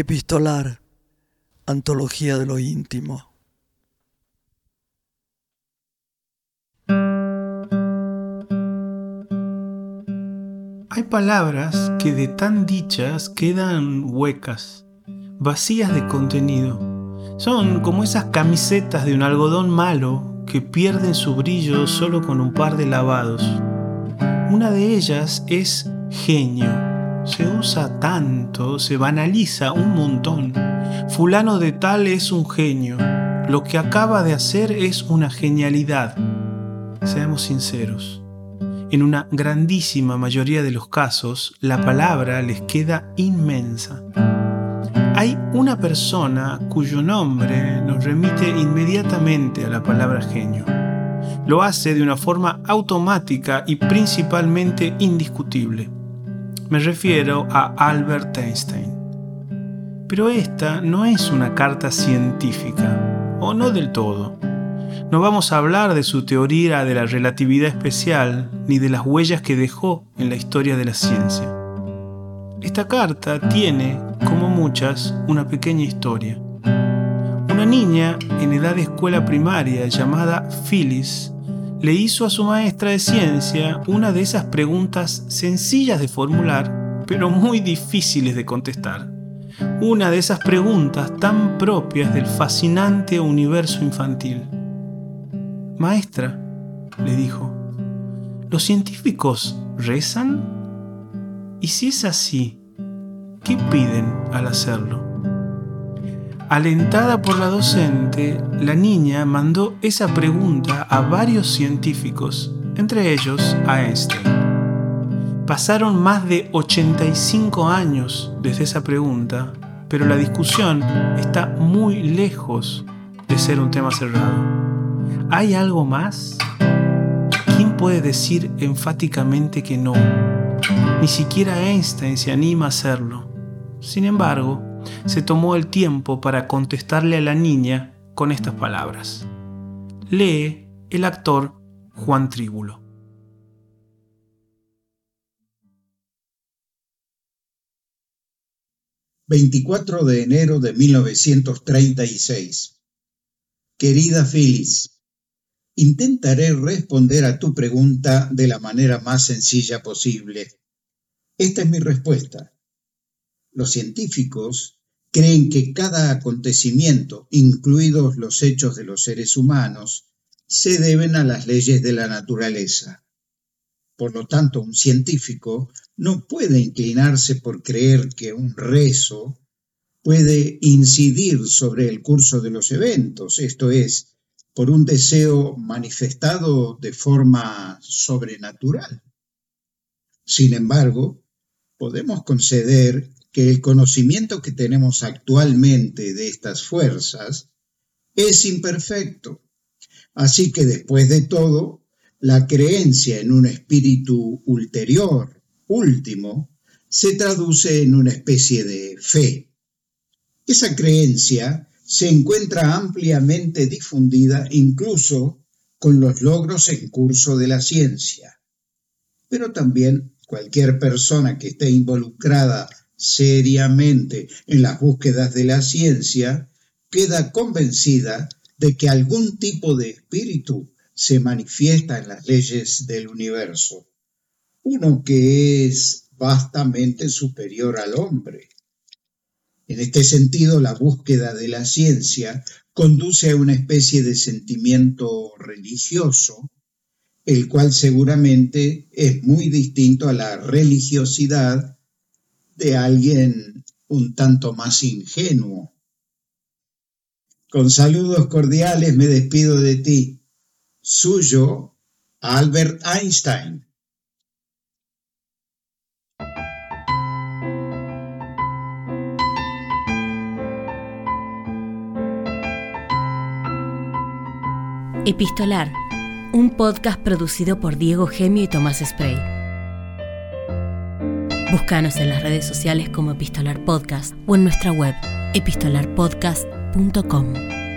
Epistolar, Antología de lo íntimo. Hay palabras que de tan dichas quedan huecas, vacías de contenido. Son como esas camisetas de un algodón malo que pierden su brillo solo con un par de lavados. Una de ellas es genio. Se usa tanto, se banaliza un montón. Fulano de tal es un genio. Lo que acaba de hacer es una genialidad. Seamos sinceros. En una grandísima mayoría de los casos, la palabra les queda inmensa. Hay una persona cuyo nombre nos remite inmediatamente a la palabra genio. Lo hace de una forma automática y principalmente indiscutible. Me refiero a Albert Einstein. Pero esta no es una carta científica, o no del todo. No vamos a hablar de su teoría de la relatividad especial ni de las huellas que dejó en la historia de la ciencia. Esta carta tiene, como muchas, una pequeña historia. Una niña en edad de escuela primaria llamada Phyllis le hizo a su maestra de ciencia una de esas preguntas sencillas de formular, pero muy difíciles de contestar. Una de esas preguntas tan propias del fascinante universo infantil. Maestra, le dijo, ¿los científicos rezan? Y si es así, ¿qué piden al hacerlo? Alentada por la docente, la niña mandó esa pregunta a varios científicos, entre ellos a Einstein. Pasaron más de 85 años desde esa pregunta, pero la discusión está muy lejos de ser un tema cerrado. ¿Hay algo más? ¿Quién puede decir enfáticamente que no? Ni siquiera Einstein se anima a hacerlo. Sin embargo, se tomó el tiempo para contestarle a la niña con estas palabras. Lee el actor Juan Tríbulo. ...24 de enero de 1936... ...Querida Phyllis... Intentaré responder a tu pregunta de la manera más sencilla posible. Esta es mi respuesta. Los científicos creen que cada acontecimiento, incluidos los hechos de los seres humanos, se deben a las leyes de la naturaleza. Por lo tanto, un científico no puede inclinarse por creer que un rezo puede incidir sobre el curso de los eventos, esto es, por un deseo manifestado de forma sobrenatural. Sin embargo, podemos conceder que el conocimiento que tenemos actualmente de estas fuerzas es imperfecto. Así que después de todo, la creencia en un espíritu ulterior, último, se traduce en una especie de fe. Esa creencia se encuentra ampliamente difundida incluso con los logros en curso de la ciencia. Pero también cualquier persona que esté involucrada seriamente en las búsquedas de la ciencia queda convencida de que algún tipo de espíritu se manifiesta en las leyes del universo, uno que es vastamente superior al hombre. En este sentido, la búsqueda de la ciencia conduce a una especie de sentimiento religioso, el cual seguramente es muy distinto a la religiosidad de alguien un tanto más ingenuo. Con saludos cordiales me despido de ti. Suyo, Albert Einstein. Epistolar, un podcast producido por Diego Gemio y Tomás Spray. Búscanos en las redes sociales como Epistolar Podcast o en nuestra web epistolarpodcast.com.